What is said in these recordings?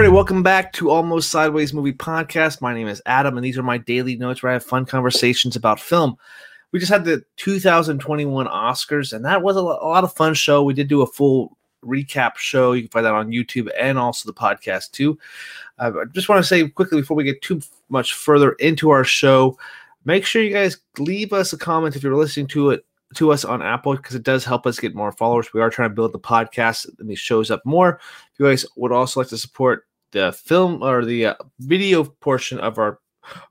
everybody. Welcome back to Almost Sideways Movie Podcast. My name is Adam, and these are my daily notes where I have fun conversations about film. We just had the 2021 Oscars, and that was a lot of fun show. We did do a full recap show. You can find that on YouTube and also the podcast too. Uh, I just want to say quickly before we get too much further into our show, make sure you guys leave us a comment if you're listening to it to us on Apple because it does help us get more followers. We are trying to build the podcast and these shows up more. If you guys would also like to support the film or the uh, video portion of our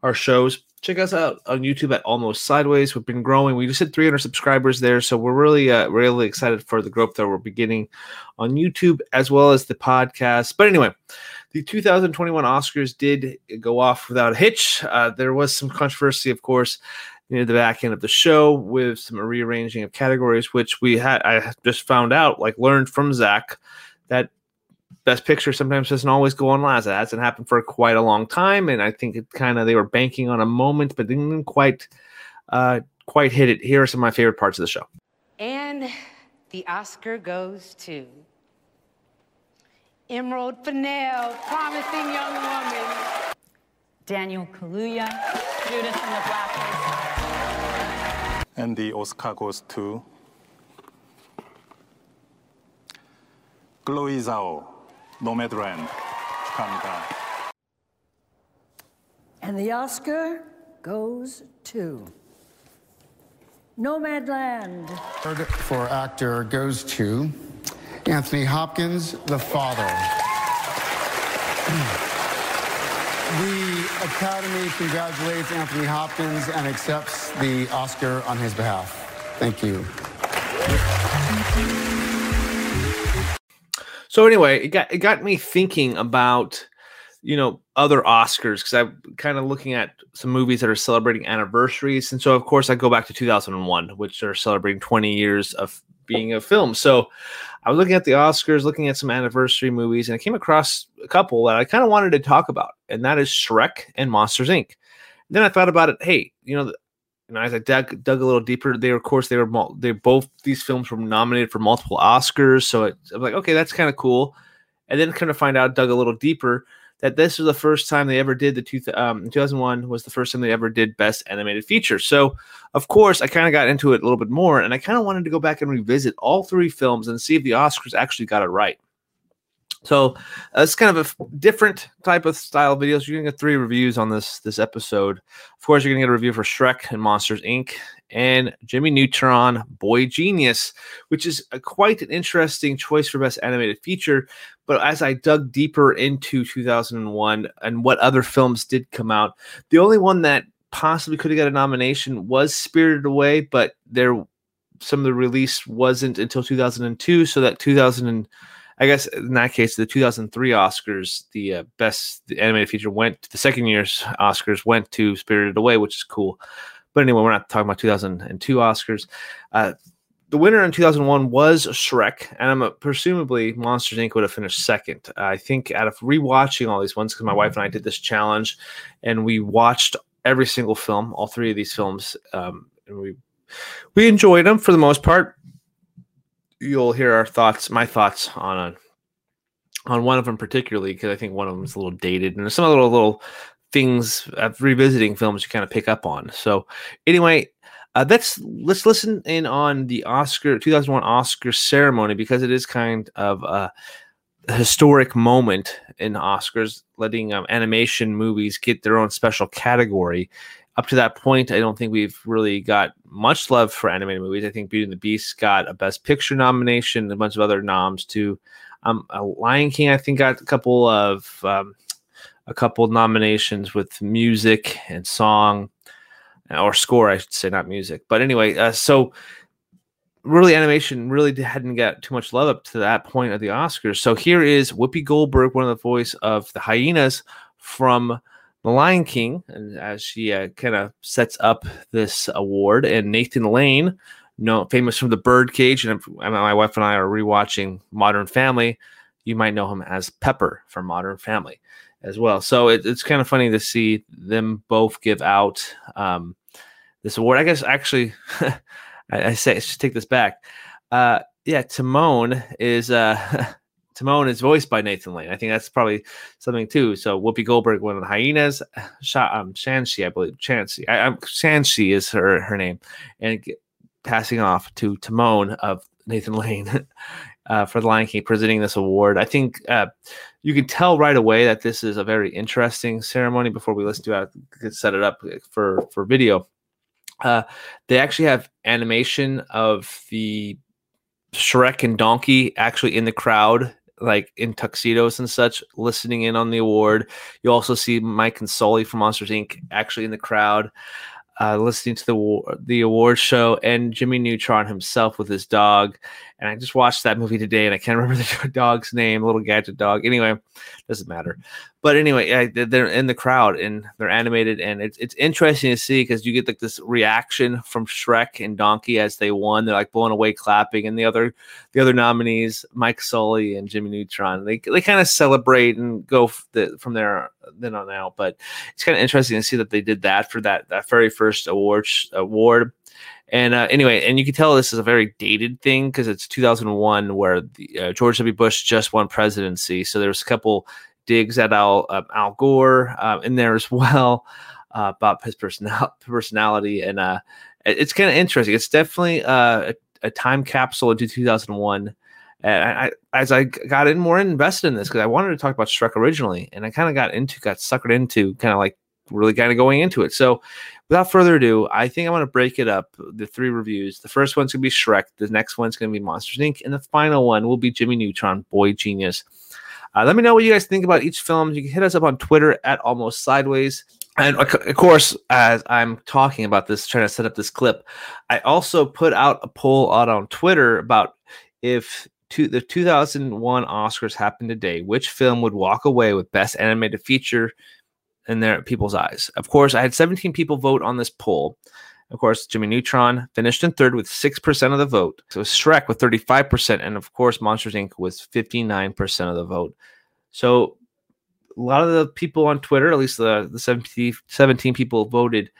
our shows, check us out on YouTube at Almost Sideways. We've been growing. We just hit 300 subscribers there, so we're really uh, really excited for the growth that we're beginning on YouTube as well as the podcast. But anyway. The 2021 Oscars did go off without a hitch. Uh, there was some controversy, of course, near the back end of the show with some rearranging of categories, which we had I just found out, like learned from Zach, that best picture sometimes doesn't always go on last. That hasn't happened for quite a long time, and I think it kind of they were banking on a moment, but didn't quite uh, quite hit it. Here are some of my favorite parts of the show. And the Oscar goes to Emerald Fennell, Promising Young Woman. Daniel Kaluuya, Judas and the Black Messiah. And the Oscar goes to Chloe Zhao, Nomadland. 축하합니다. And the Oscar goes to Nomadland. Award for actor goes to Anthony Hopkins, the father. The Academy congratulates Anthony Hopkins and accepts the Oscar on his behalf. Thank you. So anyway, it got it got me thinking about you know other Oscars because I'm kind of looking at some movies that are celebrating anniversaries, and so of course I go back to 2001, which are celebrating 20 years of being a film. So I was looking at the Oscars, looking at some anniversary movies, and I came across a couple that I kind of wanted to talk about, and that is Shrek and Monsters Inc. then I thought about it. Hey, you know, know, as I dug, dug a little deeper, they were, of course they were they both these films were nominated for multiple Oscars, so it, I'm like, okay, that's kind of cool. And then kind of find out, dug a little deeper, that this was the first time they ever did the two, um, 2001 was the first time they ever did Best Animated Feature. So, of course, I kind of got into it a little bit more, and I kind of wanted to go back and revisit all three films and see if the Oscars actually got it right. So uh, it's kind of a f- different type of style videos. You're gonna get three reviews on this this episode. Of course, you're gonna get a review for Shrek and Monsters Inc. and Jimmy Neutron Boy Genius, which is a, quite an interesting choice for best animated feature. But as I dug deeper into 2001 and what other films did come out, the only one that possibly could have got a nomination was Spirited Away, but there some of the release wasn't until 2002, so that 2000 and I guess in that case, the 2003 Oscars, the uh, best the animated feature went the second year's Oscars went to Spirited Away, which is cool. But anyway, we're not talking about 2002 Oscars. Uh, the winner in 2001 was Shrek, and I'm uh, presumably Monsters Inc. would have finished second. I think out of rewatching all these ones, because my wife and I did this challenge, and we watched every single film, all three of these films, um, and we we enjoyed them for the most part you'll hear our thoughts, my thoughts on a, on one of them particularly because I think one of them is a little dated, and there's some little little things of revisiting films you kind of pick up on. So anyway, uh, let's let's listen in on the Oscar 2001 Oscar ceremony because it is kind of a historic moment in Oscars, letting um, animation movies get their own special category up to that point, I don't think we've really got much love for animated movies. I think Beauty and the Beast got a Best Picture nomination, a bunch of other noms too. Um, Lion King, I think, got a couple of um, a couple nominations with music and song or score, I should say, not music. But anyway, uh, so really, animation really hadn't got too much love up to that point of the Oscars. So here is Whoopi Goldberg, one of the voice of the hyenas from the Lion King, and as she uh, kind of sets up this award, and Nathan Lane, no famous from The Birdcage, and my wife and I are rewatching Modern Family. You might know him as Pepper from Modern Family as well. So it, it's kind of funny to see them both give out um, this award. I guess actually, I, I say I should take this back. Uh, yeah, Timon is uh, Timon is voiced by Nathan Lane. I think that's probably something too. So Whoopi Goldberg, one of the hyenas, shot um Shenzi, I believe. Shenzi. I, I'm Shenzi is her her name, and passing off to Timon of Nathan Lane uh, for the Lion King, presenting this award. I think uh, you can tell right away that this is a very interesting ceremony. Before we listen to it, I set it up for for video. Uh, they actually have animation of the Shrek and Donkey actually in the crowd, like in tuxedos and such, listening in on the award. You also see Mike and Sully from Monsters Inc. actually in the crowd, uh, listening to the the award show, and Jimmy Neutron himself with his dog. And I just watched that movie today, and I can't remember the dog's name, little gadget dog. Anyway, doesn't matter. But anyway, they're- they're in the crowd and they're animated, and it's it's interesting to see because you get like this reaction from Shrek and Donkey as they won. They're like blown away, clapping, and the other the other nominees, Mike Sully and Jimmy Neutron, they they kind of celebrate and go f- the, from there then on out. But it's kind of interesting to see that they did that for that that very first award award. And uh, anyway, and you can tell this is a very dated thing because it's 2001 where the, uh, George W. Bush just won presidency. So there's a couple digs at Al uh, Al Gore uh, in there as well uh, about his personal personality, and uh, it- it's kind of interesting. It's definitely uh, a, a time capsule into 2001. And I, I, as I got in more invested in this because I wanted to talk about Shrek originally, and I kind of got into, got suckered into, kind of like really kind of going into it. So, without further ado, I think I'm going to break it up. The three reviews. The first one's going to be Shrek. The next one's going to be Monsters Inc. And the final one will be Jimmy Neutron, Boy Genius. Uh, let me know what you guys think about each film. You can hit us up on Twitter at Almost Sideways. And of course, as I'm talking about this, trying to set up this clip, I also put out a poll out on Twitter about if to the 2001 Oscars happened today, which film would walk away with Best Animated Feature in their people's eyes. Of course, I had 17 people vote on this poll. Of course, Jimmy Neutron finished in third with 6% of the vote. So Shrek with 35%. And of course, Monsters Inc. was 59% of the vote. So a lot of the people on Twitter, at least the, the 17, 17 people voted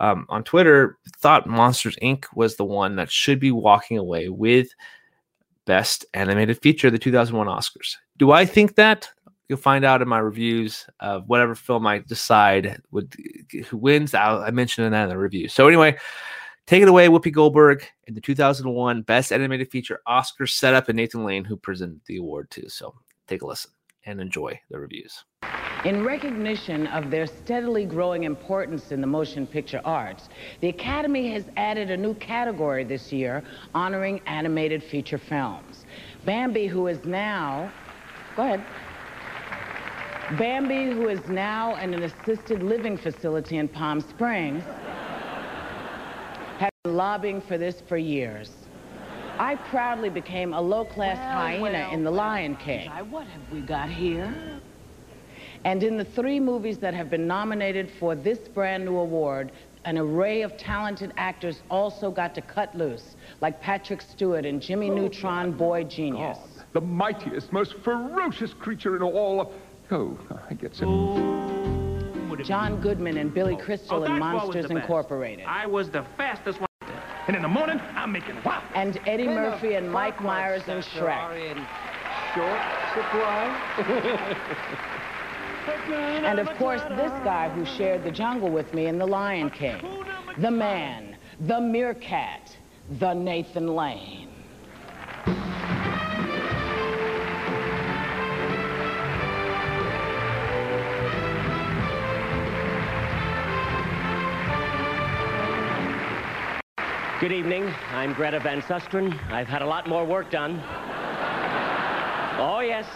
um, on Twitter, thought Monsters Inc. was the one that should be walking away with Best Animated Feature the 2001 Oscars. Do I think that? You'll find out in my reviews of whatever film I decide would who wins. I'll, I mentioned that in the review. So anyway, take it away, Whoopi Goldberg in the 2001 Best Animated Feature Oscar setup, and Nathan Lane who presented the award too. So take a listen and enjoy the reviews. In recognition of their steadily growing importance in the motion picture arts, the Academy has added a new category this year honoring animated feature films. Bambi, who is now, go ahead. Bambi, who is now in an assisted living facility in Palm Springs, has been lobbying for this for years. I proudly became a low-class hyena in The Lion King. What have we got here? And in the three movies that have been nominated for this brand new award, an array of talented actors also got to cut loose, like Patrick Stewart and Jimmy oh, Neutron, Boy Genius. The mightiest, most ferocious creature in all of... Oh, I get some... John Goodman and Billy oh, Crystal oh, and Monsters Incorporated. I was the fastest one. And in the morning, I'm making wow. And Eddie Murphy and Mike Myers in Shrek. And of course, this guy who shared the jungle with me in The Lion King. The man, the meerkat, the Nathan Lane. Good evening. I'm Greta Van Susteren. I've had a lot more work done. Oh, yes.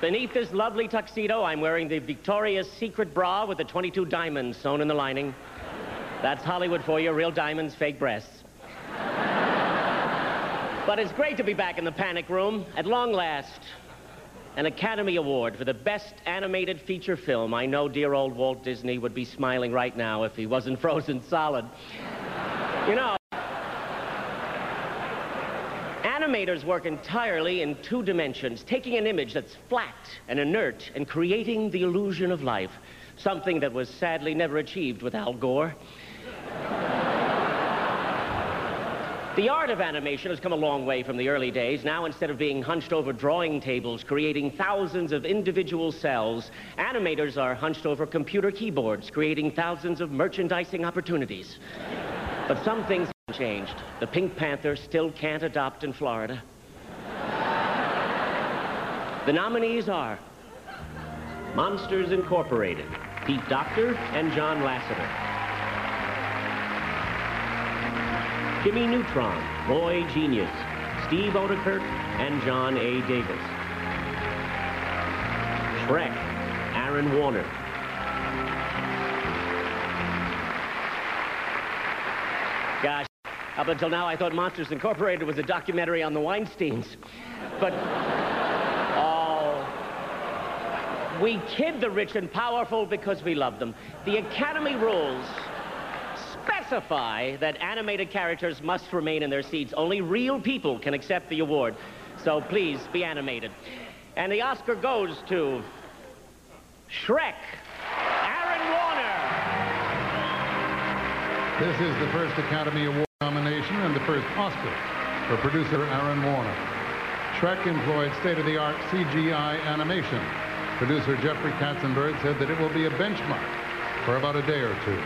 Beneath this lovely tuxedo, I'm wearing the Victoria's Secret bra with the 22 diamonds sewn in the lining. That's Hollywood for you, real diamonds, fake breasts. but it's great to be back in the panic room at long last. An Academy Award for the best animated feature film. I know dear old Walt Disney would be smiling right now if he wasn't frozen solid. You know, Animators work entirely in two dimensions, taking an image that's flat and inert and creating the illusion of life, something that was sadly never achieved with Al Gore. The art of animation has come a long way from the early days. Now, instead of being hunched over drawing tables, creating thousands of individual cels, animators are hunched over computer keyboards, creating thousands of merchandising opportunities. But some things changed. The Pink Panther still can't adopt in Florida. The nominees are Monsters Incorporated, Pete Docter, and John Lasseter. Jimmy Neutron, Boy Genius, Steve Oedekerk, and John A. Davis. Shrek, Aaron Warner. Gosh, up until now I thought Monsters Incorporated was a documentary on the Weinsteins. But, oh, we kid the rich and powerful because we love them. The Academy rules specify that animated characters must remain in their seats. Only real people can accept the award. So please be animated. And the Oscar goes to Shrek, Aaron Warner. This is the first Academy Award nomination and the first Oscar for producer Aaron Warner. Shrek employed state-of-the-art CGI animation. Producer Jeffrey Katzenberg said that it will be a benchmark for about a day or two.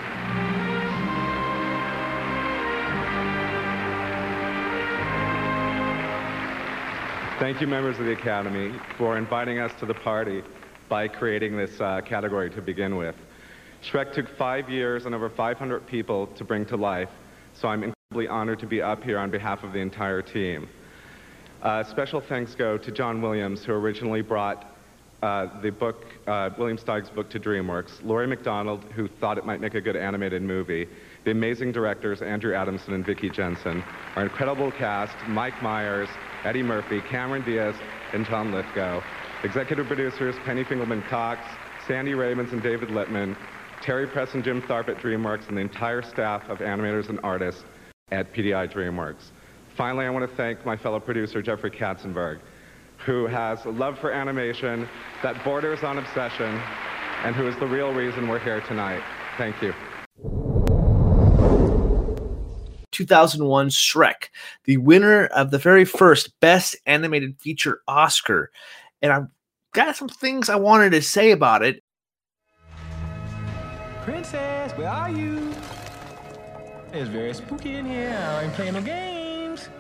Thank you, members of the Academy, for inviting us to the party by creating this uh, category to begin with. Shrek took five years and over 500 people to bring to life, so I'm honored to be up here on behalf of the entire team. Uh, special thanks go to John Williams, who originally brought uh, the book, uh, William Steig's book to DreamWorks, Laurie McDonald, who thought it might make a good animated movie, the amazing directors Andrew Adamson and Vicky Jenson, our incredible cast, Mike Myers, Eddie Murphy, Cameron Diaz, and John Lithgow, executive producers Penney Finkelman Cox, Sandy Rabins and David Littman, Terry Press and Jim Tharp at DreamWorks, and the entire staff of animators and artists at PDI DreamWorks. Finally, I want to thank my fellow producer, Jeffrey Katzenberg, who has a love for animation that borders on obsession and who is the real reason we're here tonight. Thank you. 2001 Shrek, the winner of the very first Best Animated Feature Oscar. And I've got some things I wanted to say about it. Princess, where are you? It's very spooky in here. I ain't playing no games.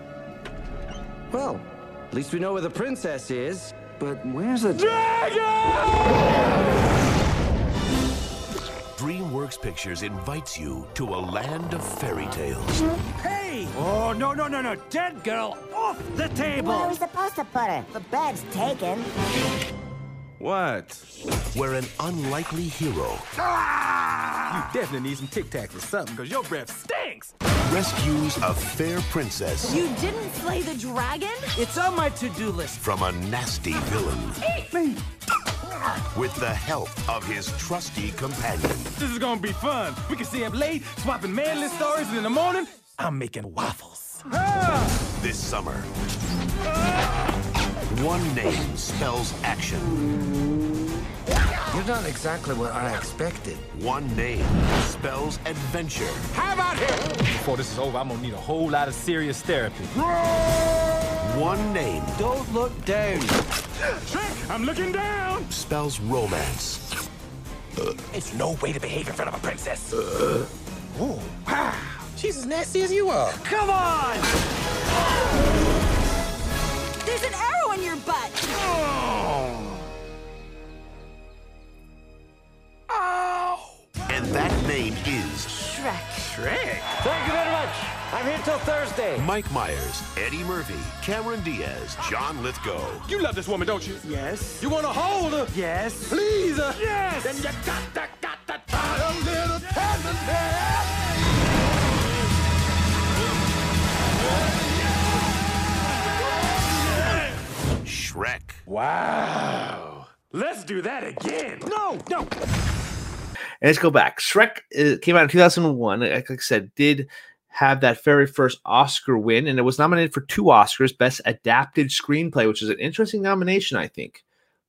Well, at least we know where the princess is. But where's the dragon? DreamWorks Pictures invites you to a land of fairy tales. Hey! Oh, no, no, no, no. Dead girl off the table! Where are we supposed to put her? The bed's taken. What? Where an unlikely hero Ah! You definitely need some Tic Tacs or something, because your breath stinks! rescues a fair princess You didn't slay the dragon? It's on my to-do list. from a nasty villain Eat me! with the help of his trusty companion. This is gonna be fun. We can stay up late, swapping manly stories, and in the morning, I'm making waffles. Ah! This summer, one name spells action. You're not exactly what I expected. One name spells adventure. How about him? Before this is over, I'm gonna need a whole lot of serious therapy. One name Don't look down. Check! I'm looking down! spells romance. It's no way to behave in front of a princess. Oh, wow. She's as nasty as you are. Come on! There's an arrow in your butt. Oh. And that name is Shrek. Shrek. Thank you very much. I'm here till Thursday. Mike Myers, Eddie Murphy, Cameron Diaz, John Lithgow. You love this woman, don't you? Yes. You want to hold her? Yes. Please her? Yes. Then you got to, got to try a little tenderness. Shrek. Wow. Let's do that again. No, no. And let's go back. Shrek uh, came out in 2001. Like I said, did have that very first Oscar win, and it was nominated for two Oscars: Best Adapted Screenplay, which is an interesting nomination, I think.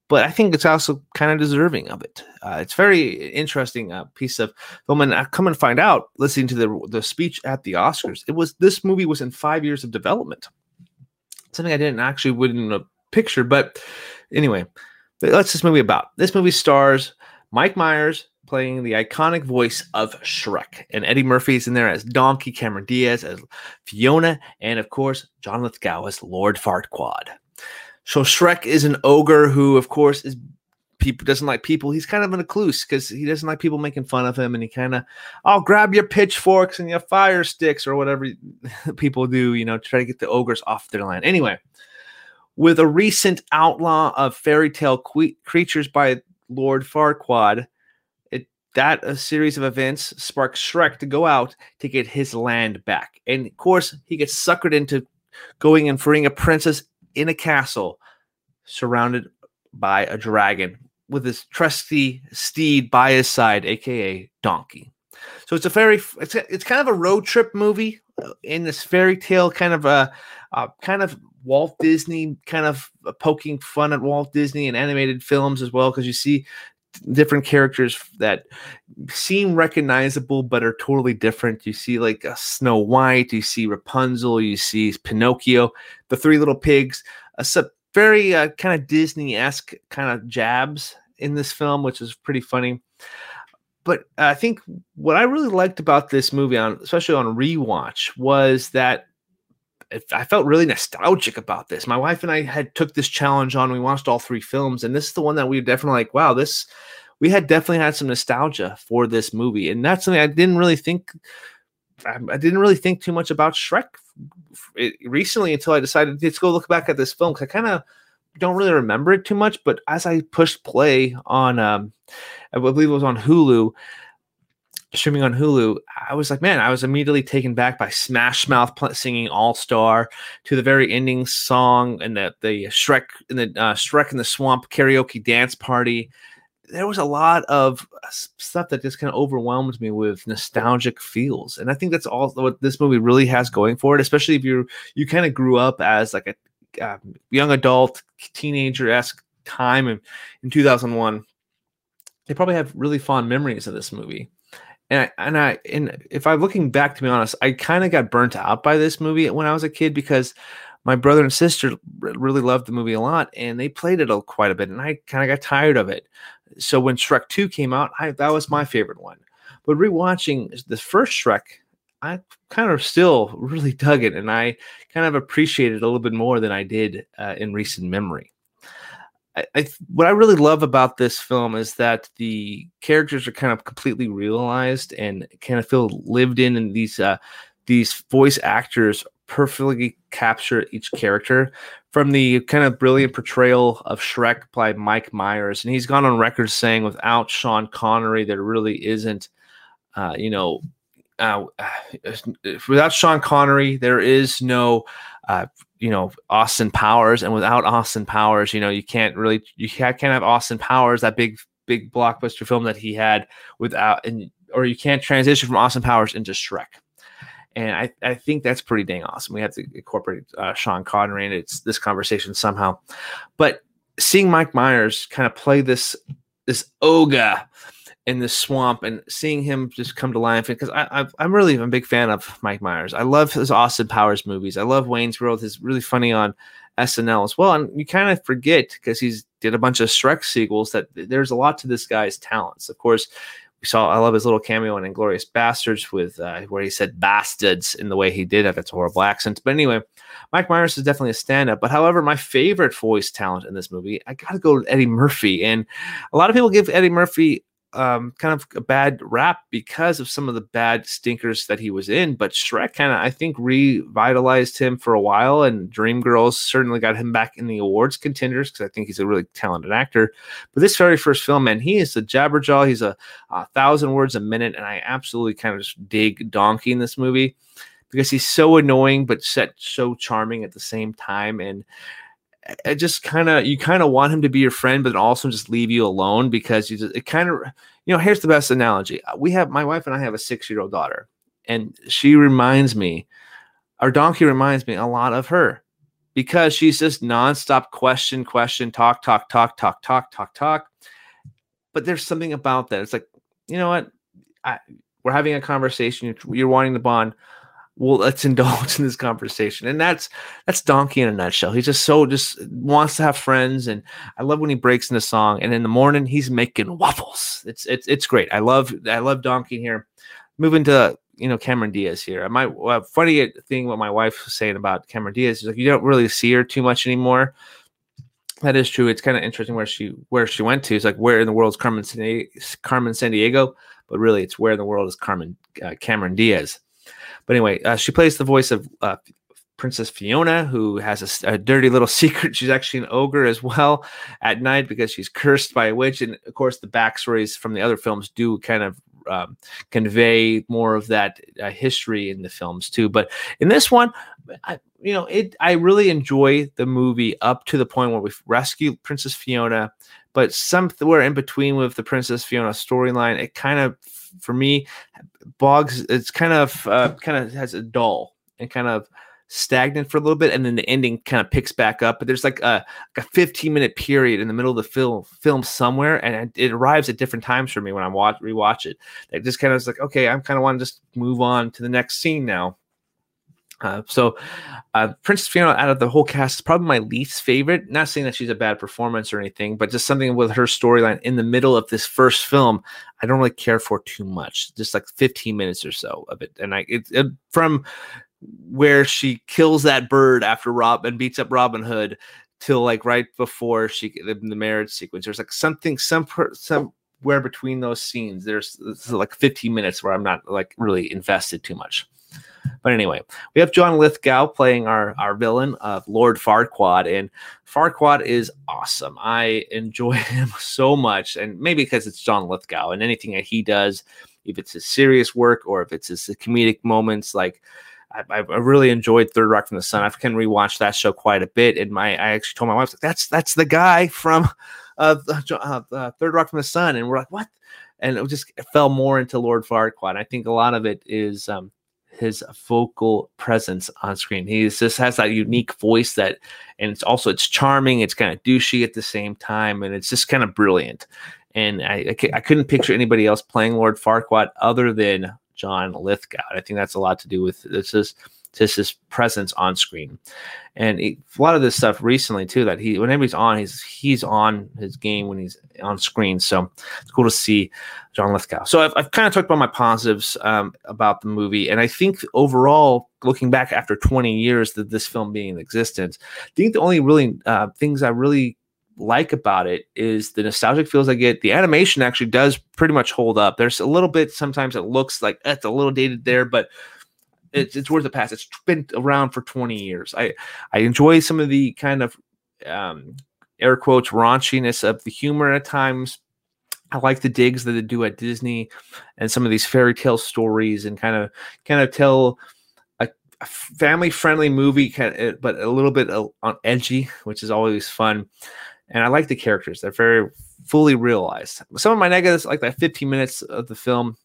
but I think it's also kind of deserving of it. Uh, it's very interesting uh, piece of film, and I come and find out listening to the the speech at the Oscars. It was this movie was in five years of development, something I didn't actually wouldn't have pictured. But anyway, what's this movie about? This movie stars Mike Myers playing the iconic voice of Shrek, and Eddie Murphy is in there as Donkey, Cameron Diaz as Fiona, and of course John Lithgow as Lord Farquaad. So Shrek is an ogre who, of course, is people doesn't like people. He's kind of an recluse because he doesn't like people making fun of him, and he kind of, I'll grab your pitchforks and your fire sticks or whatever people do, you know, try to get the ogres off their land. Anyway, with a recent outlaw of fairy tale que- creatures by Lord Farquaad, that a series of events sparks Shrek to go out to get his land back, and of course he gets suckered into going and freeing a princess in a castle surrounded by a dragon with his trusty steed by his side, aka Donkey. So it's a very it's it's kind of a road trip movie uh, in this fairy tale kind of a uh, kind of Walt Disney kind of poking fun at Walt Disney and animated films as well because you see different characters that seem recognizable but are totally different. You see like a Snow White, you see Rapunzel, you see Pinocchio, the three little pigs, a sub- very uh, kind of Disney esque kind of jabs in this film, which is pretty funny. But I think what I really liked about this movie, on especially on rewatch, was that I felt really nostalgic about this. My wife and I had took this challenge on. We watched all three films, and this is the one that we definitely like. Wow, this we had definitely had some nostalgia for this movie, and that's something I didn't really think. I didn't really think too much about Shrek recently until I decided let's go look back at this film because I kind of don't really remember it too much. But as I pushed play on, um, I believe it was on Hulu, streaming on Hulu, I was like, man, I was immediately taken back by Smash Mouth singing All Star to the very ending song and the the Shrek and the uh, Shrek in the Swamp karaoke dance party. There was a lot of stuff that just kind of overwhelmed me with nostalgic feels, and I think that's all what this movie really has going for it. Especially if you you kind of grew up as like a uh, young adult, teenager esque time in, in 2001. They probably have really fond memories of this movie and I, and I and if I'm looking back to be honest, I kind of got burnt out by this movie when I was a kid because my brother and sister really loved the movie a lot and they played it quite a bit and I kind of got tired of it. So when Shrek 2 came out, I, that was my favorite one. But rewatching the first Shrek, I kind of still really dug it and I kind of appreciated it a little bit more than I did uh, in recent memory. I, I, what I really love about this film is that the characters are kind of completely realized and kind of feel lived in, and these uh, these voice actors perfectly capture each character. From the kind of brilliant portrayal of Shrek by Mike Myers, and he's gone on record saying, without Sean Connery, there really isn't, uh, you know, uh, without Sean Connery, there is no uh, you know Austin Powers, and without Austin Powers, you know you can't really you can't have Austin Powers that big big blockbuster film that he had without and or you can't transition from Austin Powers into Shrek. And I, I think that's pretty dang awesome. We have to incorporate uh, Sean Connery in it's this conversation somehow. But seeing Mike Myers kind of play this this ogre in the swamp and seeing him just come to life because I, am really a big fan of Mike Myers. I love his Austin Powers movies. I love Wayne's World. He's really funny on SNL as well. And you kind of forget because he's did a bunch of Shrek sequels that there's a lot to this guy's talents. Of course, we saw I love his little cameo in Inglourious Basterds with uh, where he said bastards in the way he did it. That's a horrible accent. But anyway, Mike Myers is definitely a stand-up. But however, my favorite voice talent in this movie, I gotta go Eddie Murphy. And a lot of people give Eddie Murphy um, kind of a bad rap because of some of the bad stinkers that he was in. But Shrek kind of, I think, revitalized him for a while, and Dreamgirls certainly got him back in the awards contenders because I think he's a really talented actor. But this very first film, man, he is a jabberjaw. He's a, a thousand words a minute, and I absolutely kind of just dig Donkey in this movie because he's so annoying but set so charming at the same time and it just kind of you kind of want him to be your friend, but also just leave you alone because you just it kind of you know. Here's the best analogy: uh, we have my wife and I have a six year old daughter, and she reminds me, our donkey reminds me a lot of her. because she's just nonstop question, question, talk, talk, talk, talk, talk, talk, talk. But there's something about that. It's like, you know what? I, we're having a conversation. You're, you're wanting to bond. Well, let's indulge in this conversation, and that's that's Donkey in a nutshell. He's just so just wants to have friends, and I love when he breaks in into song. And in the morning, he's making waffles. It's it's it's great. I love I love Donkey here. Moving to you know Cameron Diaz here. My uh, funny thing what my wife was saying about Cameron Diaz is like you don't really see her too much anymore. That is true. It's kind of interesting where she where she went to. It's like where in the world is Carmen San, Carmen Sandiego, but really it's where in the world is Carmen uh, Cameron Diaz. But anyway, uh, she plays the voice of uh, Princess Fiona, who has a, a, dirty little secret. She's actually an ogre as well at night because she's cursed by a witch. And of course, the backstories from the other films do kind of um, convey more of that uh, history in the films too. But in this one, I, you know, it I really enjoy the movie up to the point where we rescue Princess Fiona, but somewhere in between with the Princess Fiona storyline, it kind of for me bogs. It's kind of uh, kind of has a dull and kind of stagnant for a little bit and then the ending kind of picks back up but there's like a, like a 15 minute period in the middle of the film film somewhere and it arrives at different times for me when i watch rewatch it that just kind of is like okay i'm kind of want to just move on to the next scene now uh, so, uh, Princess Fiona out of the whole cast is probably my least favorite. Not saying that she's a bad performance or anything, but just something with her storyline in the middle of this first film, I don't really care for too much. Just like 15 minutes or so of it, and I it, it from where she kills that bird after Rob and beats up Robin Hood till like right before she the, the marriage sequence. There's like something some somewhere between those scenes. There's, there's like 15 minutes where I'm not like really invested too much. But anyway, we have John Lithgow playing our our villain of Lord Farquaad, and Farquaad is awesome. I enjoy him so much, and maybe because it's John Lithgow and anything that he does, if it's his serious work or if it's his comedic moments, like I, really enjoyed Third Rock from the Sun. I can rewatch that show quite a bit, and my I actually told my wife that's that's the guy from uh, uh, Third Rock from the Sun, and we're like what? And it just fell more into Lord Farquaad. I think a lot of it is um, his vocal presence on screen. He just has that unique voice that, and it's also it's charming. It's kind of douchey at the same time, and it's just kind of brilliant. And I, I, I couldn't picture anybody else playing Lord Farquaad other than John Lithgow. I think that's a lot to do with this is just his presence on screen, and he, a lot of this stuff recently too. That he whenever he's on, he's he's on his game when he's on screen. So it's cool to see John Lithgow. So I've, I've kind of talked about my positives um, about the movie, and I think overall, looking back after 20 years that this film being in existence, I think the only really uh, things I really like about it is the nostalgic feels I get. The animation actually does pretty much hold up. There's a little bit sometimes it looks like it's a little dated there, but it's it's worth the pass. It's been around for 20 years. I I enjoy some of the kind of um, air quotes raunchiness of the humor at times. I like the digs that they do at Disney and some of these fairy tale stories and kind of kind of tell a, a family friendly movie, kind of, but a little bit uh, on edgy, which is always fun and I like the characters. They're very fully realized. Some of my negatives, like that 15 minutes of the film,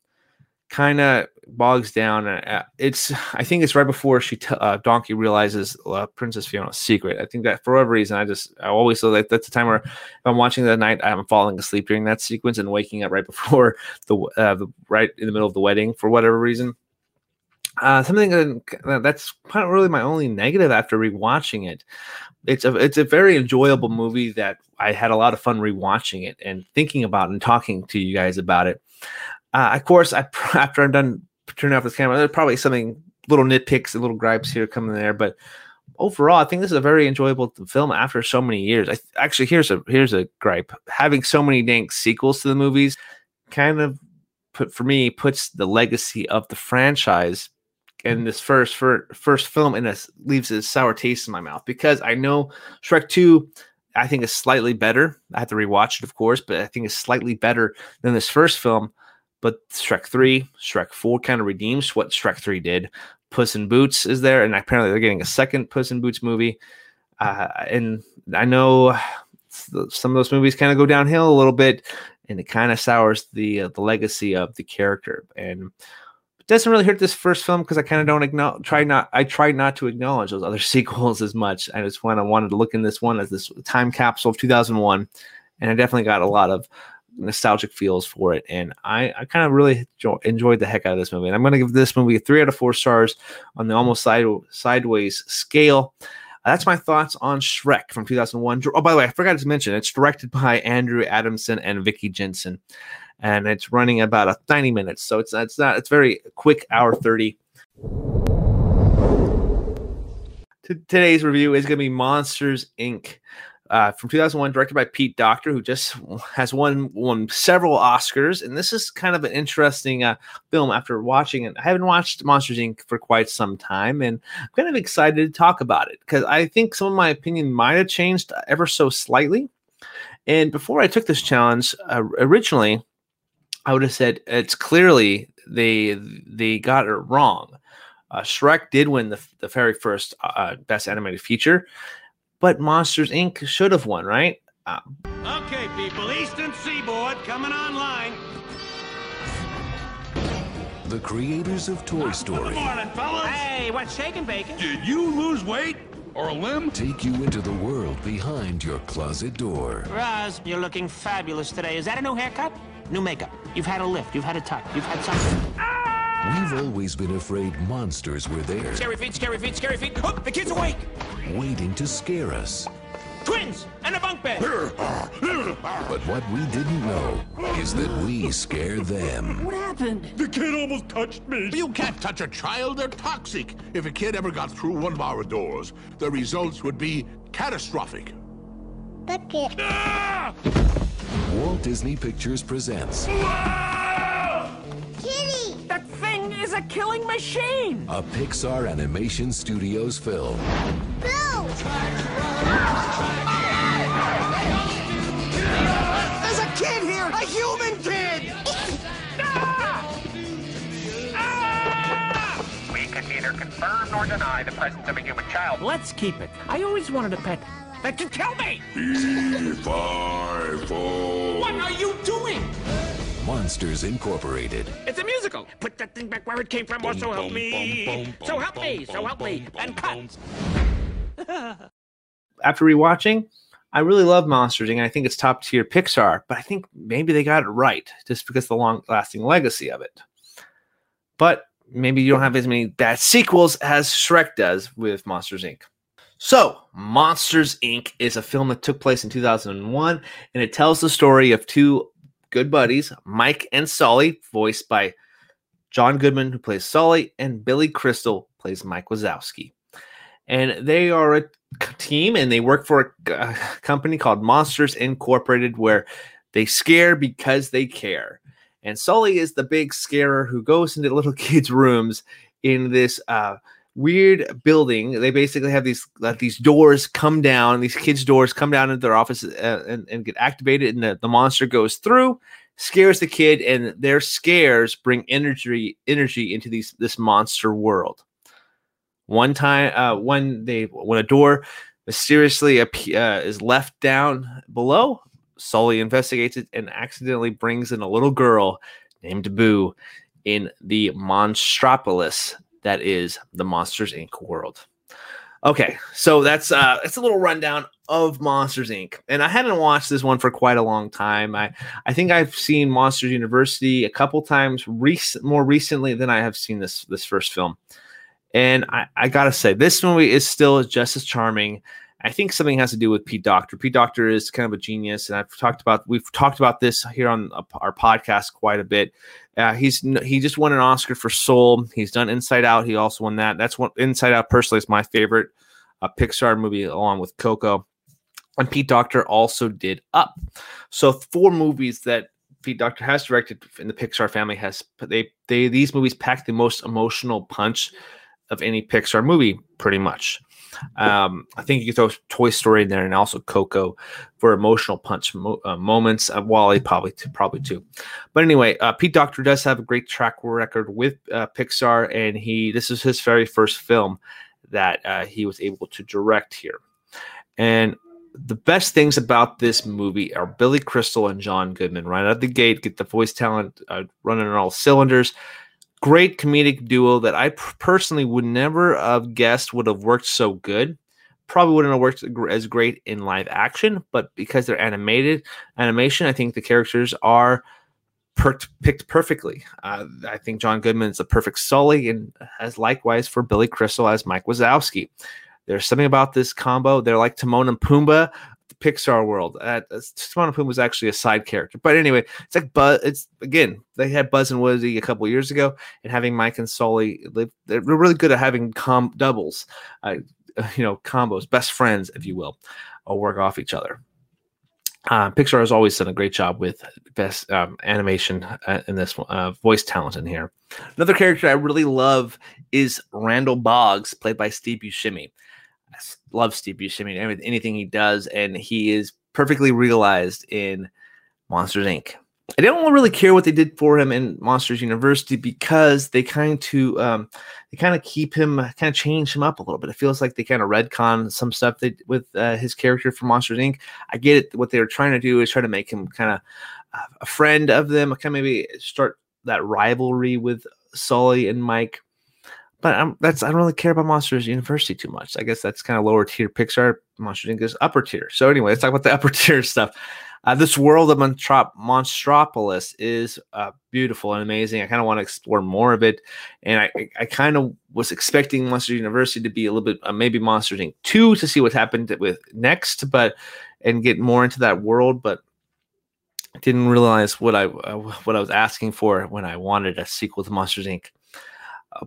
kind of bogs down. Uh, it's I think it's right before she t- uh, Donkey realizes uh, Princess Fiona's secret. I think that for whatever reason, I just I always feel like that's the time where if I'm watching that night, I'm falling asleep during that sequence and waking up right before the, uh, the right in the middle of the wedding for whatever reason. Uh, something that, that's kind of really my only negative after rewatching it it's a it's a very enjoyable movie that I had a lot of fun rewatching it and thinking about and talking to you guys about it. Uh, of course, I after I'm done turning off this camera, there's probably something little nitpicks and little gripes here coming there, but overall, I think this is a very enjoyable film after so many years. I actually here's a here's a gripe: having so many dank sequels to the movies kind of put for me puts the legacy of the franchise and this first first film in this leaves a sour taste in my mouth because I know Shrek 2 I think is slightly better. I have to rewatch it, of course, but I think it's slightly better than this first film. But Shrek 3, Shrek 4 kind of redeems what Shrek 3 did. Puss in Boots is there, and apparently they're getting a second Puss in Boots movie. Uh, and I know some of those movies kind of go downhill a little bit, and it kind of sours the uh, the legacy of the character. And it doesn't really hurt this first film because I kind of don't acknowledge, try not, I try not to acknowledge those other sequels as much. I just want, I wanted to look in this one as this time capsule of 2001, and I definitely got a lot of nostalgic feels for it. And I, I kind of really enjoy, enjoyed the heck out of this movie. And I'm going to give this movie three out of four stars on the almost side, sideways scale. That's my thoughts on Shrek from 2001. Oh, by the way, I forgot to mention it's directed by Andrew Adamson and Vicky Jenson, and it's running about a 90 minutes. So it's it's not it's very quick, hour 30. Today's review is going to be Monsters Inc. Uh, from 2001, directed by Pete Docter, who just has won won several Oscars. And this is kind of an interesting uh, film. After watching it, I haven't watched Monsters Inc. for quite some time, and I'm kind of excited to talk about it because I think some of my opinion might have changed ever so slightly. And before I took this challenge, uh, originally, I would have said it's clearly they they got it wrong. Uh, Shrek did win the, the very first uh, Best Animated Feature, but Monsters Inc. should have won, right? Uh, okay, people, Eastern Seaboard coming online. The creators of Toy Story. Good morning, fellas. Hey, what's shaking, bacon? Did you lose weight or a limb? Take you into the world behind your closet door. Roz, you're looking fabulous today. Is that a new haircut? New makeup. You've had a lift. You've had a tuck. You've had something. We've always been afraid monsters were there, Scary feet, scary feet, scary feet. Oh, the kid's awake. waiting to scare us. Twins and a bunk bed. But what we didn't know is that we scare them. What happened? The kid almost touched me. You can't touch a child. They're toxic. If a kid ever got through one of our doors, the results would be catastrophic. That kid. Walt Disney Pictures presents Kitty! That thing is a killing machine. a Pixar Animation Studios film. There's a kid here! A human kid! We can neither confirm nor deny the presence of a human child. Let's keep it. I always wanted a pet that can kill me! Five, four. What are you doing? Monsters Incorporated. It's a musical. Put that thing back where it came from, or so help me. So help me, so help me. And cut. after rewatching, I really love Monsters Inc. I think it's top tier Pixar, but I think maybe they got it right just because of the long lasting legacy of it. But maybe you don't have as many bad sequels as Shrek does with Monsters Inc. So, Monsters Inc. is a film that took place in 2001, and it tells the story of two good buddies, Mike and Sully, voiced by John Goodman, who plays Sully, and Billy Crystal plays Mike Wazowski. And they are a team, and they work for a, company called Monsters Incorporated, where they scare because they care. And Sully is the big scarer who goes into little kids' rooms in this uh, weird building. They basically have these uh, these doors come down, these kids' doors come down into their office uh, and, and get activated, and the, the monster goes through, scares the kid, and their scares bring energy energy into these this monster world. One time, uh, when they when a door mysteriously uh, is left down below, Sully investigates it and accidentally brings in a little girl named Boo in the Monstropolis that is the Monsters Inc. world. Okay, so that's uh that's a little rundown of Monsters Inc. And I hadn't watched this one for quite a long time. I I think I've seen Monsters University a couple times rec- more recently than I have seen this this first film. And I, I gotta say, this movie is still just as charming. I think something has to do with Pete Docter. Pete Docter is kind of a genius, and I've talked about we've talked about this here on our podcast quite a bit. Uh, he's he just won an Oscar for Soul. He's done Inside Out. He also won that. That's one Inside Out personally is my favorite uh, Pixar movie, along with Coco. And Pete Docter also did Up. So four movies that Pete Docter has directed in the Pixar family has they they these movies pack the most emotional punch of any Pixar movie, pretty much. Um, I think you could throw Toy Story in there and also Coco for emotional punch mo- uh, moments. Uh, WALL-E probably too, probably too. But anyway, uh, Pete Docter does have a great track record with uh, Pixar, and he this is his very first film that uh, he was able to direct here. And the best things about this movie are Billy Crystal and John Goodman. Right out the gate, get the voice talent uh, running on all cylinders. Great comedic duo that I personally would never have guessed would have worked so good. Probably wouldn't have worked as great in live action, but because they're animated animation, I think the characters are per- picked perfectly. Uh, I think John Goodman is the perfect Sully, and as likewise for Billy Crystal as Mike Wazowski. There's something about this combo. They're like Timon and Pumbaa, Pixar world. Uh, Timon and was actually a side character, but anyway, it's like Buzz. It's again they had Buzz and Woody a couple years ago, and having Mike and Sully, they- they're really good at having com doubles, uh, you know, combos, best friends, if you will, or work off each other. Uh, Pixar has always done a great job with best um, animation uh, in this uh, voice talent in here. Another character I really love is Randall Boggs, played by Steve Buscemi. Love Steve Buscemi and anything he does, and he is perfectly realized in Monsters Inc. I don't really care what they did for him in Monsters University because they kind to um, they kind of keep him kind of change him up a little bit. It feels like they kind of retcon some stuff they, with uh, his character from Monsters Inc. I get it. What they were trying to do is try to make him kind of a friend of them, kind of maybe start that rivalry with Sully and Mike. But I'm, that's I don't really care about Monsters University too much. I guess that's kind of lower tier Pixar. Monsters Inc. is upper tier. So anyway, let's talk about the upper tier stuff. Uh, this world of Monstrop- Monstropolis is uh, beautiful and amazing. I kind of want to explore more of it, and I, I, I kind of was expecting Monsters University to be a little bit uh, maybe Monsters Inc. two to see what happened with next, but and get more into that world. But didn't realize what I uh, what I was asking for when I wanted a sequel to Monsters Inc.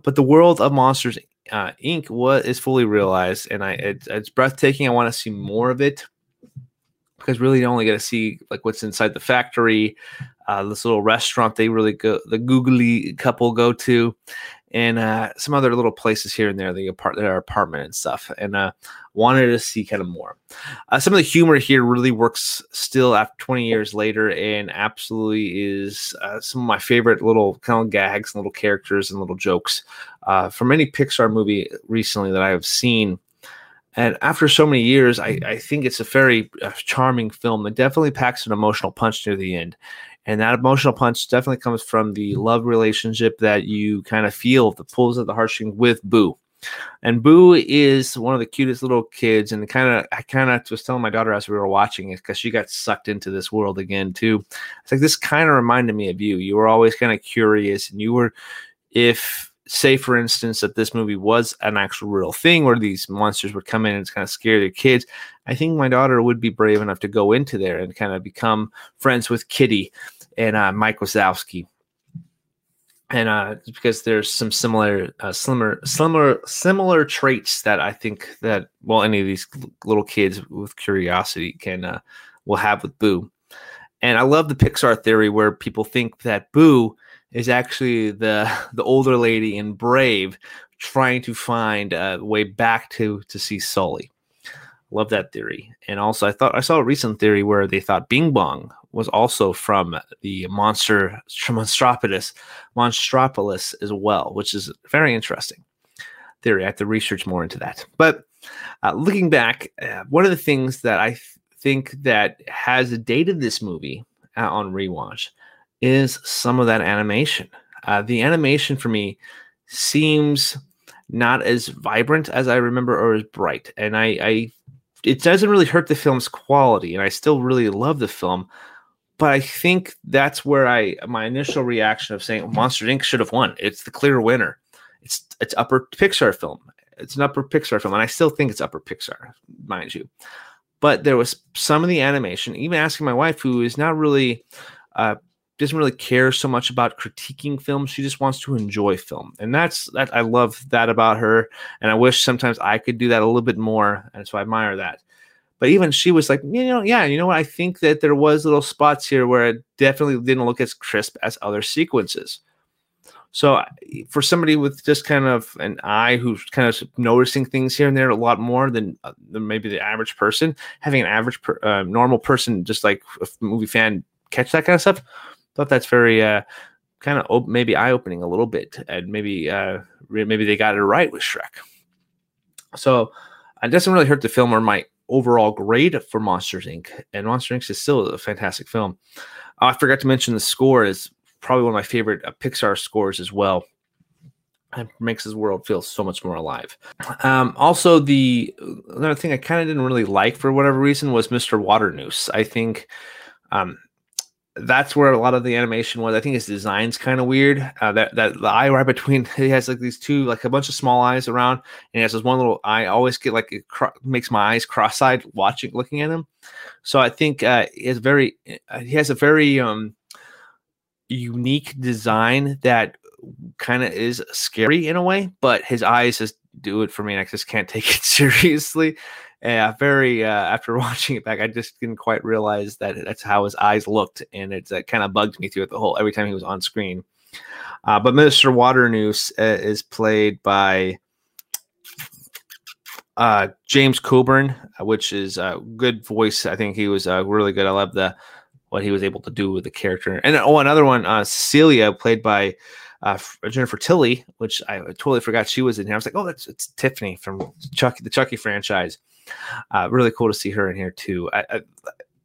But the world of Monsters uh, Inc. was is fully realized, and I it, it's breathtaking. I want to see more of it because really you only get to see like what's inside the factory, uh, this little restaurant they really go the googly couple go to, and uh, some other little places here and there, the apart apartment and stuff, and uh, wanted to see kind of more. Uh, some of the humor here really works still after 20 years later, and absolutely is uh, some of my favorite little kind of gags and little characters and little jokes uh, from any Pixar movie recently that I have seen. And after so many years, I, I think it's a very uh, charming film that definitely packs an emotional punch near the end. And that emotional punch definitely comes from the love relationship that you kind of feel that pulls at the heartstring with Boo. And Boo is one of the cutest little kids. And kind of, I kind of was telling my daughter as we were watching it because she got sucked into this world again, too. It's like this kind of reminded me of you. You were always kind of curious, and you were, if say for instance that this movie was an actual real thing where these monsters would come in and kind of scare their kids i think my daughter would be brave enough to go into there and kind of become friends with kitty and uh, mike wazowski. And uh, because there's some similar uh, similar similar similar traits that i think that well any of these little kids with curiosity can uh, will have with boo. And i love the pixar theory where people think that boo is actually the the older lady in Brave trying to find a way back to to see Sully. Love that theory. And also I thought I saw a recent theory where they thought Bing Bong was also from the monster Monstropolis, Monstropolis as well, which is very interesting theory. I have to research more into that. But uh, looking back, uh, one of the things that I th- think that has dated this movie uh, on rewatch is some of that animation. Uh, the animation for me seems not as vibrant as I remember or as bright, and I, I it doesn't really hurt the film's quality, and I still really love the film. But I think that's where I my initial reaction of saying Monster Inc. should have won. It's the clear winner. It's it's upper Pixar film. It's an upper Pixar film, and I still think it's upper Pixar, mind you. But there was some of the animation. Even asking my wife, who is not really uh, doesn't really care so much about critiquing film. She just wants to enjoy film, and that's that. I love that about her, and I wish sometimes I could do that a little bit more, and so I admire that. But even she was like, you know, yeah, you know what? I think that there was little spots here where it definitely didn't look as crisp as other sequences. So for somebody with just kind of an eye who's kind of noticing things here and there a lot more than, uh, than maybe the average person, having an average per, uh, normal person just like a movie fan catch that kind of stuff, thought that's very uh, kind of op- maybe eye opening a little bit, and maybe uh, re- maybe they got it right with Shrek. So it doesn't really hurt the film or my overall grade for Monsters Inc. And Monsters Inc. is still a fantastic film. Uh, I forgot to mention the score is probably one of my favorite uh, Pixar scores as well. It makes this world feel so much more alive. Um, also, the another thing I kind of didn't really like for whatever reason was Mr. Waternoose. I think um, that's where a lot of the animation was. I think his design's kind of weird. Uh, that that the eye right between he has like these two like a bunch of small eyes around, and he has this one little eye. I always get like it cro- makes my eyes cross-eyed watching looking at him. So I think uh, has very uh, he has a very um unique design that kind of is scary in a way, but his eyes just do it for me, and I just can't take it seriously. Yeah, very. Uh, after watching it back, I just didn't quite realize that that's how his eyes looked, and it's uh, kind of bugged me through it the whole every time he was on screen. Uh, but Mr. Waternoose uh, is played by uh, James Coburn, uh, which is a good voice. I think he was uh, really good. I love the what he was able to do with the character. And oh, another one, uh, Cecilia, played by uh, Jennifer Tilly, which I totally forgot she was in here. I was like, oh, that's it's Tiffany from Chucky, the Chucky franchise. Uh, really cool to see her in here too. I, I,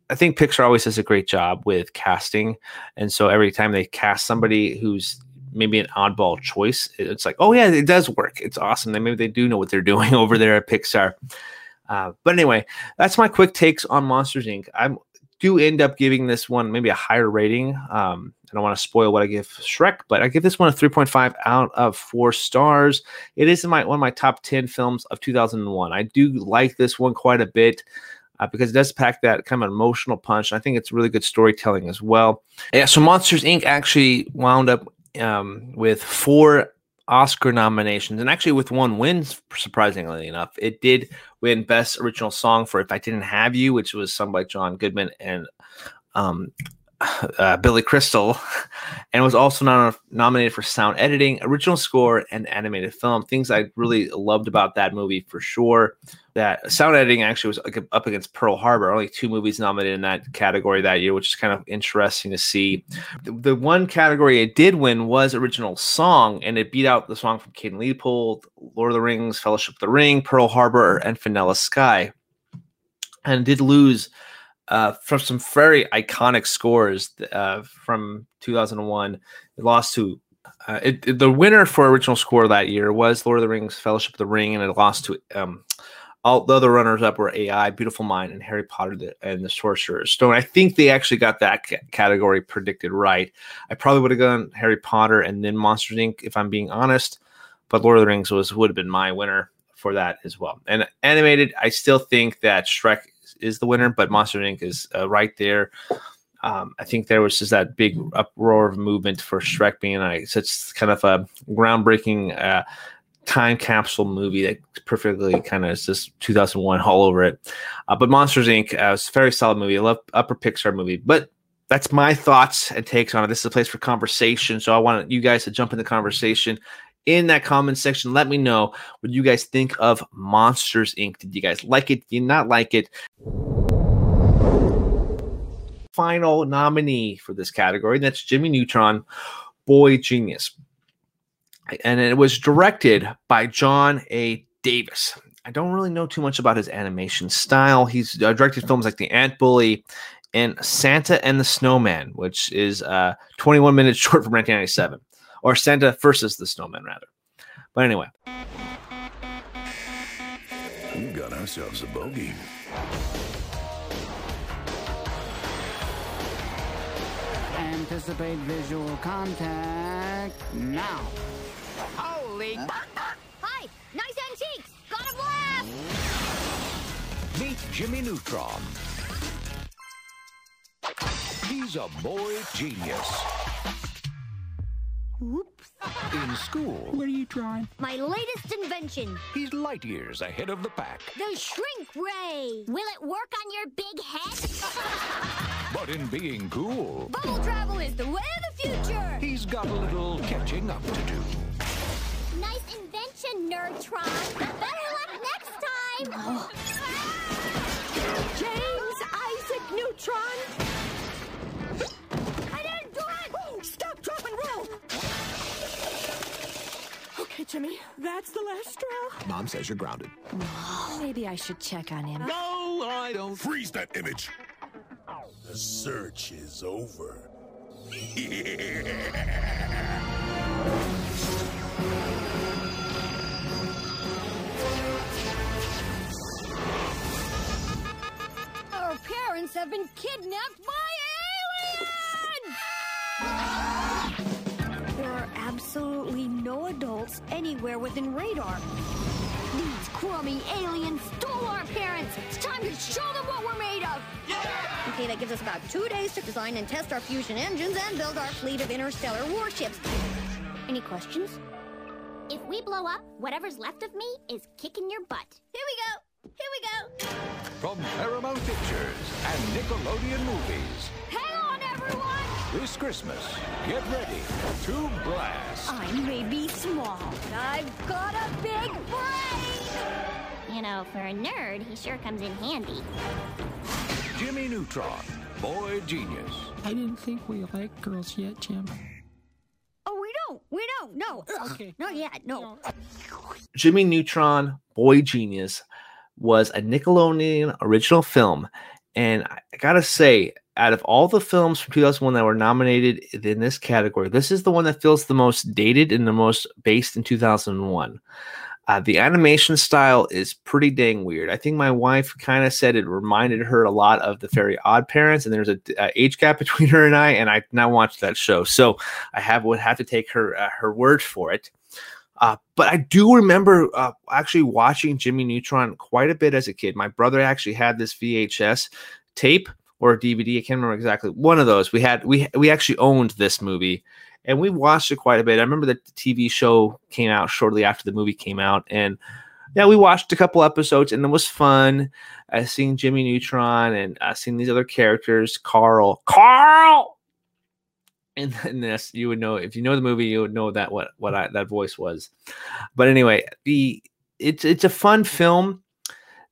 I think Pixar always does a great job with casting, and so every time they cast somebody who's maybe an oddball choice, it's like, oh yeah, it does work. It's awesome. They maybe they do know what they're doing over there at Pixar. Uh, but anyway, that's my quick takes on Monsters Inc. I do end up giving this one maybe a higher rating. Um, I don't want to spoil what I give Shrek, but I give this one a 3.5 out of four stars. It is my one of my top 10 films of 2001. I do like this one quite a bit. Uh, because it does pack that kind of emotional punch. I think it's really good storytelling as well. Yeah, so Monsters Inc. actually wound up um, with four Oscar nominations and actually with one win, surprisingly enough. It did win Best Original Song for If I Didn't Have You, which was sung by John Goodman and um, uh, Billy Crystal, and was also nom- nominated for sound editing, original score, and animated film. Things I really loved about that movie for sure. That sound editing actually was up against Pearl Harbor, only two movies nominated in that category that year, which is kind of interesting to see. The, the one category it did win was original song, and it beat out the song from Kate & Leopold, Lord of the Rings, Fellowship of the Ring, Pearl Harbor, and Vanilla Sky, and did lose uh, from some very iconic scores uh, from 2001. It lost to uh, it, it, the winner for original score that year was Lord of the Rings: Fellowship of the Ring, and it lost to um, all the other runners up were AI, Beautiful Mind, and Harry Potter and the Sorcerer's Stone. I think they actually got that c- category predicted right. I probably would have gone Harry Potter and then Monsters Inc. if I'm being honest, but Lord of the Rings was would have been my winner for that as well. And animated, I still think that Shrek is the winner, but Monster Inc. is uh, right there. Um, I think there was just that big uproar of movement for Shrek being like such kind of a groundbreaking uh, time capsule movie that perfectly kind of is just 2001 all over it. Uh, but Monsters Inc. Uh, was a very solid movie. I love upper Pixar movie, but that's my thoughts and takes on it. This is a place for conversation, so I want you guys to jump in the conversation in that comment section. Let me know what you guys think of Monsters Inc. Did you guys like it? Did you not like it? Final nominee for this category. That's Jimmy Neutron, Boy Genius. And it was directed by John A. Davis. I don't really know too much about his animation style. He's uh, directed films like The Ant Bully and Santa and the Snowman, which is uh, 21 minutes short from 1997 or Santa versus the snowman, rather. But anyway. We got ourselves a bogey. Anticipate visual contact now. Holy. Hi, nice antiques. Got a blast. Meet Jimmy Neutron. He's a boy genius. Whoops. In school, What are you trying? My latest invention. he's light years ahead of the pack. The shrink ray. Will it work on your big head? But in being cool, Bubble travel is the way of the future. he's got a little catching up to do. Nice invention, Nerdtron. Better luck next time. James Isaac Neutron. Okay, Jimmy, that's the last straw. Mom says you're grounded. Maybe I should check on him. No, I don't. Freeze that image. The search is over. Our parents have been kidnapped by aliens! There are absolutely no adults anywhere within radar. These crummy aliens stole our parents! It's time to show them what we're made of! Yeah! Okay, that gives us about two days to design and test our fusion engines and build our fleet of interstellar warships. Any questions? If we blow up, whatever's left of me is kicking your butt. Here we go! Here we go! From Paramount Pictures and Nickelodeon Movies. Hang on, everyone! This Christmas, get ready to blast. I may be small, but I've got a big brain! You know, for a nerd, he sure comes in handy. Jimmy Neutron, Boy Genius. I didn't think we liked girls yet, Jim. Oh, we don't. We don't. No. Okay. Not yet. No. Jimmy Neutron, Boy Genius, was a Nickelodeon original film. And I gotta say, out of all the films from 2001 that were nominated in this category, this is the one that feels the most dated and the most based in 2001. Uh, the animation style is pretty dang weird. I think my wife kind of said it reminded her a lot of the Very Odd Parents, and there's a, a age gap between her and I, and I now watched that show, so I have would have to take her uh, her word for it. Uh, but I do remember uh, actually watching Jimmy Neutron quite a bit as a kid. My brother actually had this VHS tape or a DVD. I can't remember exactly one of those. We had we we actually owned this movie and we watched it quite a bit. I remember that the TV show came out shortly after the movie came out, and yeah, we watched a couple episodes, and it was fun. Uh, seeing Jimmy Neutron and uh, seeing these other characters, Carl, Carl, and then this you would know if you know the movie, you would know that what what I, that voice was. But anyway, the it's it's a fun film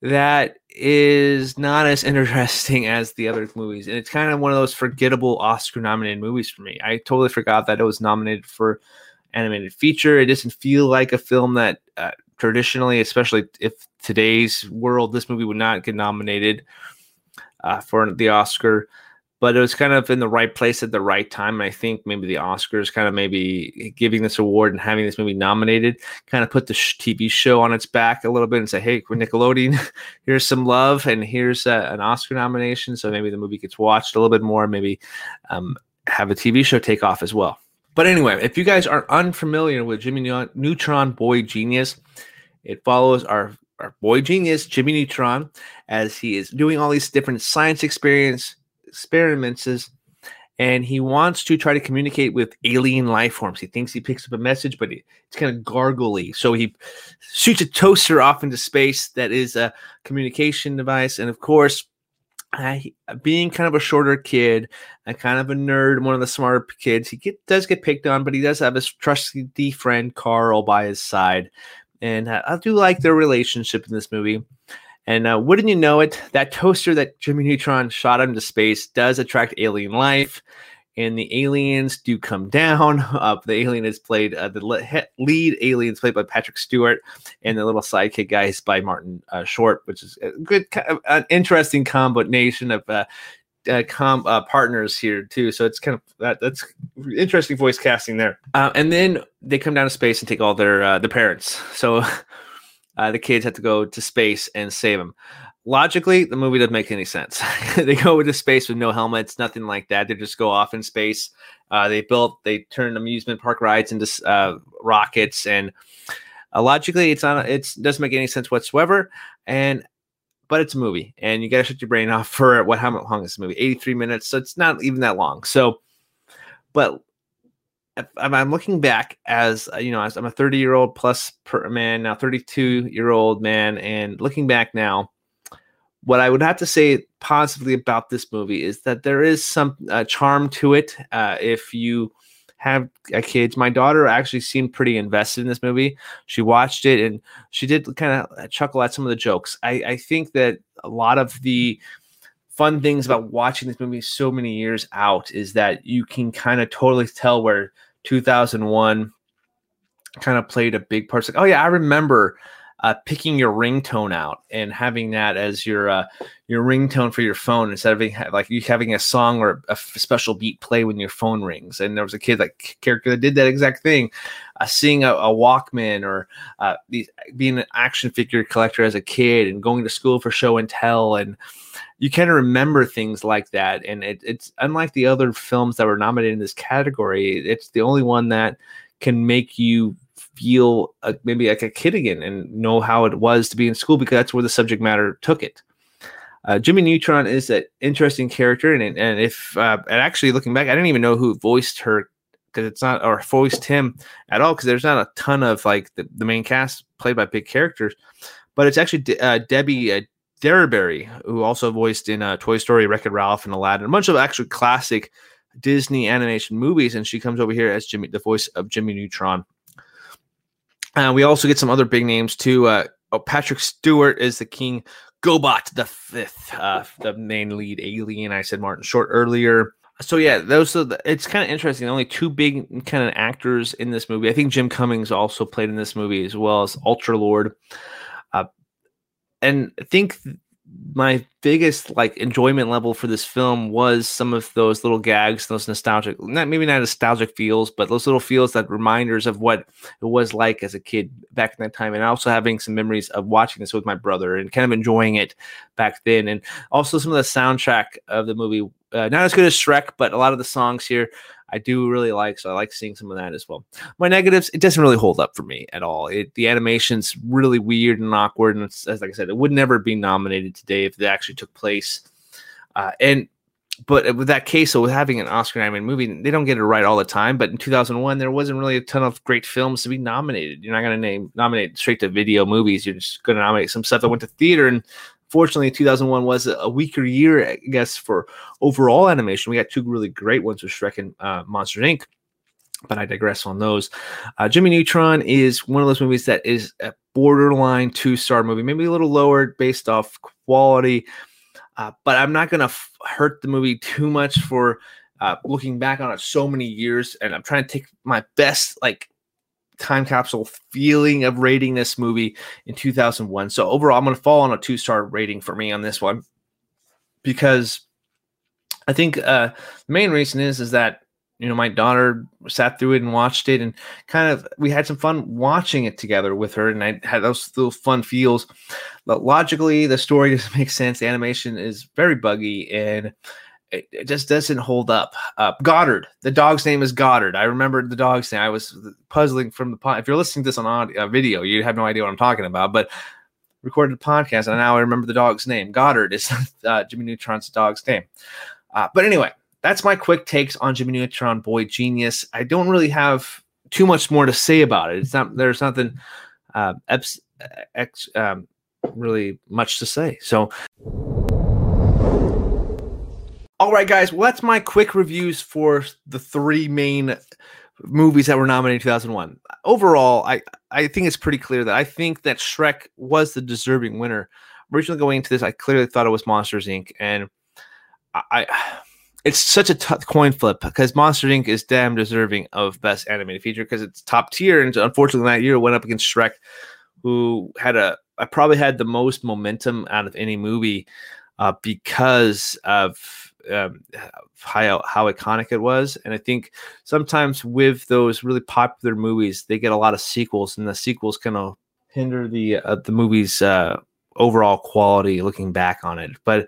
that is not as interesting as the other movies. And it's kind of one of those forgettable Oscar nominated movies for me. I totally forgot that it was nominated for animated feature. It doesn't feel like a film that uh, traditionally, especially if today's world, this movie would not get nominated uh, for the Oscar but it was kind of in the right place at the right time. And I think maybe the Oscars kind of maybe giving this award and having this movie nominated kind of put the sh- TV show on its back a little bit and say, hey, we're Nickelodeon, here's some love and here's an Oscar nomination. So maybe the movie gets watched a little bit more, maybe um, have a TV show take off as well. But anyway, if you guys are unfamiliar with Jimmy Neutron Boy Genius, it follows our our boy genius Jimmy Neutron as he is doing all these different science experience experiments is and he wants to try to communicate with alien life forms. He thinks he picks up a message, but it's kind of gargly. So he shoots a toaster off into space that is a communication device. And of course, being kind of a shorter kid and kind of a nerd, one of the smarter kids, he get, does get picked on, but he does have his trusty friend Carl by his side. And I do like their relationship in this movie. And uh, wouldn't you know it, that toaster that Jimmy Neutron shot into space does attract alien life. And the aliens do come down. Uh, the alien is played, uh, the lead alien is played by Patrick Stewart, and the little sidekick guy is by Martin uh, Short, which is a good, an interesting combination of uh, uh, com- uh, partners here too. So it's kind of that that's interesting voice casting there. Uh, and then they come down to space and take all their uh, the parents. So uh, the kids have to go to space and save them. Logically, the movie doesn't make any sense. they go into space with no helmets, nothing like that. They just go off in space. Uh, they built, they turned amusement park rides into uh, rockets, and uh, logically, it's not. It doesn't make any sense whatsoever. And but it's a movie, and you got to shut your brain off for what? How long is this movie? Eighty three minutes, so it's not even that long. So, but I'm looking back as uh, you know, as I'm a 30 year old plus man now, 32 year old man, and looking back now, what I would have to say positively about this movie is that there is some uh, charm to it. Uh, if you have uh, kids, my daughter actually seemed pretty invested in this movie. She watched it and she did kind of chuckle at some of the jokes. I, I think that a lot of the fun things about watching this movie so many years out is that you can kind of totally tell where 2001 kind of played a big part. It's like, oh yeah, I remember uh, picking your ringtone out and having that as your uh, your ringtone for your phone instead of being, like you having a song or a special beat play when your phone rings. And there was a kid like character that did that exact thing, uh, seeing a, a Walkman or uh, these, being an action figure collector as a kid and going to school for show and tell and you kind of remember things like that. And it, it's unlike the other films that were nominated in this category. It's the only one that can make you feel uh, maybe like a kid again and know how it was to be in school because that's where the subject matter took it. Uh, Jimmy Neutron is an interesting character, and and if uh, and actually looking back, I didn't even know who voiced her because it's not or voiced him at all because there's not a ton of like the, the main cast played by big characters, but it's actually De- uh, Debi uh, Derryberry who also voiced in uh, Toy Story, Wreck-It Ralph, and Aladdin, a bunch of actually classic Disney animation movies, and she comes over here as Jimmy, the voice of Jimmy Neutron. Uh, we also get some other big names too. Uh, oh, Patrick Stewart is the King Goobot the Fifth, uh, the main lead alien. I said Martin Short earlier. So yeah, those are the, it's kind of interesting. Only two big kind of actors in this movie. I think Jim Cummings also played in this movie as well as Ultra Lord. Uh, and I think my biggest like enjoyment level for this film was some of those little gags, those nostalgic, not maybe not nostalgic feels, but those little feels that reminders of what it was like as a kid back in that time, and also having some memories of watching this with my brother and kind of enjoying it back then, and also some of the soundtrack of the movie. Uh, not as good as Shrek, but a lot of the songs here I do really like. So I like seeing some of that as well. My negatives, it doesn't really hold up for me at all. It, the animation's really weird and awkward. And as like I said, it would never be nominated today if it actually took place. Uh, and but with that case, so with having an Oscar nominated movie, they don't get it right all the time. But in 2001, there wasn't really a ton of great films to be nominated. You're not going to name nominate straight to video movies. You're just going to nominate some stuff that went to theater and Fortunately, 2001 was a weaker year, I guess, for overall animation. We got two really great ones with Shrek and uh, Monsters Inc. But I digress on those. Uh, Jimmy Neutron is one of those movies that is a borderline two star movie, maybe a little lower based off quality. Uh, but I'm not going to f- hurt the movie too much for uh, looking back on it so many years. And I'm trying to take my best, like, time capsule feeling of rating this movie in 2001. So overall, I'm going to fall on a two star rating for me on this one because I think uh, the main reason is is that you know my daughter sat through it and watched it and kind of we had some fun watching it together with her and I had those little fun feels. But logically, the story doesn't make sense. The animation is very buggy and it, it, just doesn't hold up. Uh, Goddard, the dog's name is Goddard. I remember the dog's name. I was puzzling from the pod. If you're listening to this on audio, uh, video, you have no idea what I'm talking about. But recorded a podcast, and now I remember the dog's name. Goddard is uh, Jimmy Neutron's dog's name. Uh, but anyway, that's my quick takes on Jimmy Neutron, Boy Genius. I don't really have too much more to say about it. It's not there's nothing uh, ex, ex um, really much to say. So. All right, guys. Well, that's my quick reviews for the three main movies that were nominated in 2001. Overall, I, I think it's pretty clear that I think that Shrek was the deserving winner. Originally going into this, I clearly thought it was Monsters Inc. And I, I it's such a tough coin flip because Monsters Inc. is damn deserving of Best Animated Feature because it's top tier. And unfortunately, that year went up against Shrek, who had a I probably had the most momentum out of any movie uh, because of um, how how iconic it was. And I think sometimes with those really popular movies, they get a lot of sequels, and the sequels kind of hinder the uh, the movie's uh, overall quality. Looking back on it, but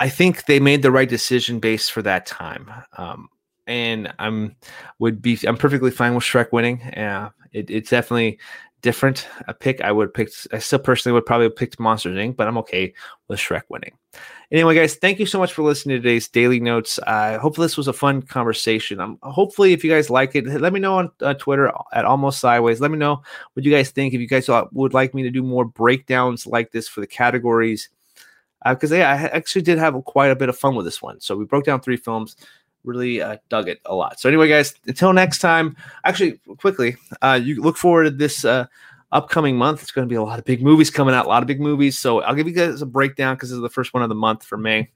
I think they made the right decision based for that time. Um, and I'm would be I'm perfectly fine with Shrek winning. Yeah, it, it's definitely different a pick. I would pick. I still personally would probably have picked Monsters Inc., but I'm okay with Shrek winning. Anyway, guys, thank you so much for listening to today's daily notes. I uh, hope this was a fun conversation. Um, hopefully, if you guys like it, let me know on uh, Twitter at almost sideways. Let me know what you guys think. If you guys would like me to do more breakdowns like this for the categories, because uh, yeah, I actually did have quite a bit of fun with this one. So we broke down three films really uh, dug it a lot. So anyway, guys, until next time. Actually, quickly, uh, you look forward to this uh, upcoming month. It's going to be a lot of big movies coming out, a lot of big movies. So I'll give you guys a breakdown because this is the first one of the month for May.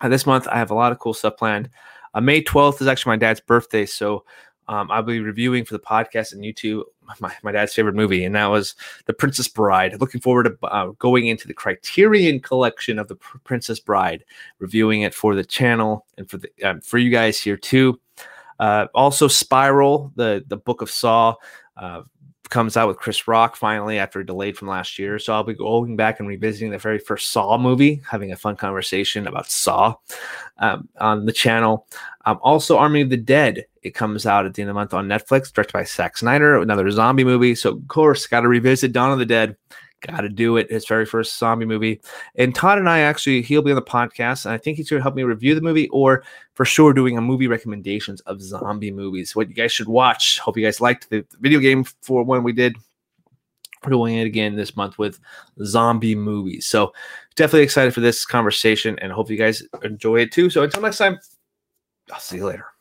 Uh, this month, I have a lot of cool stuff planned. Uh, May 12th is actually my dad's birthday, so um, I'll be reviewing for the podcast and YouTube my, my dad's favorite movie, and that was The Princess Bride. Looking forward to uh, going into the Criterion collection of The Pr- Princess Bride, reviewing it for the channel and for the um, for you guys here too. Uh, also, Spiral, the the Book of Saw. Uh, comes out with Chris Rock finally after delayed from last year. So I'll be going back and revisiting the very first Saw movie, having a fun conversation about Saw um, on the channel. Um, also, Army of the Dead. It comes out at the end of the month on Netflix, directed by Zack Snyder, another zombie movie. So, of course, got to revisit Dawn of the Dead. Got to do it. His very first zombie movie. And Todd and I actually, he'll be on the podcast, and I think he's going to help me review the movie, or for sure doing a movie recommendations of zombie movies. What you guys should watch. Hope you guys liked the video game for when we did. We're doing it again this month with zombie movies. So definitely excited for this conversation, and hope you guys enjoy it too. So until next time, I'll see you later.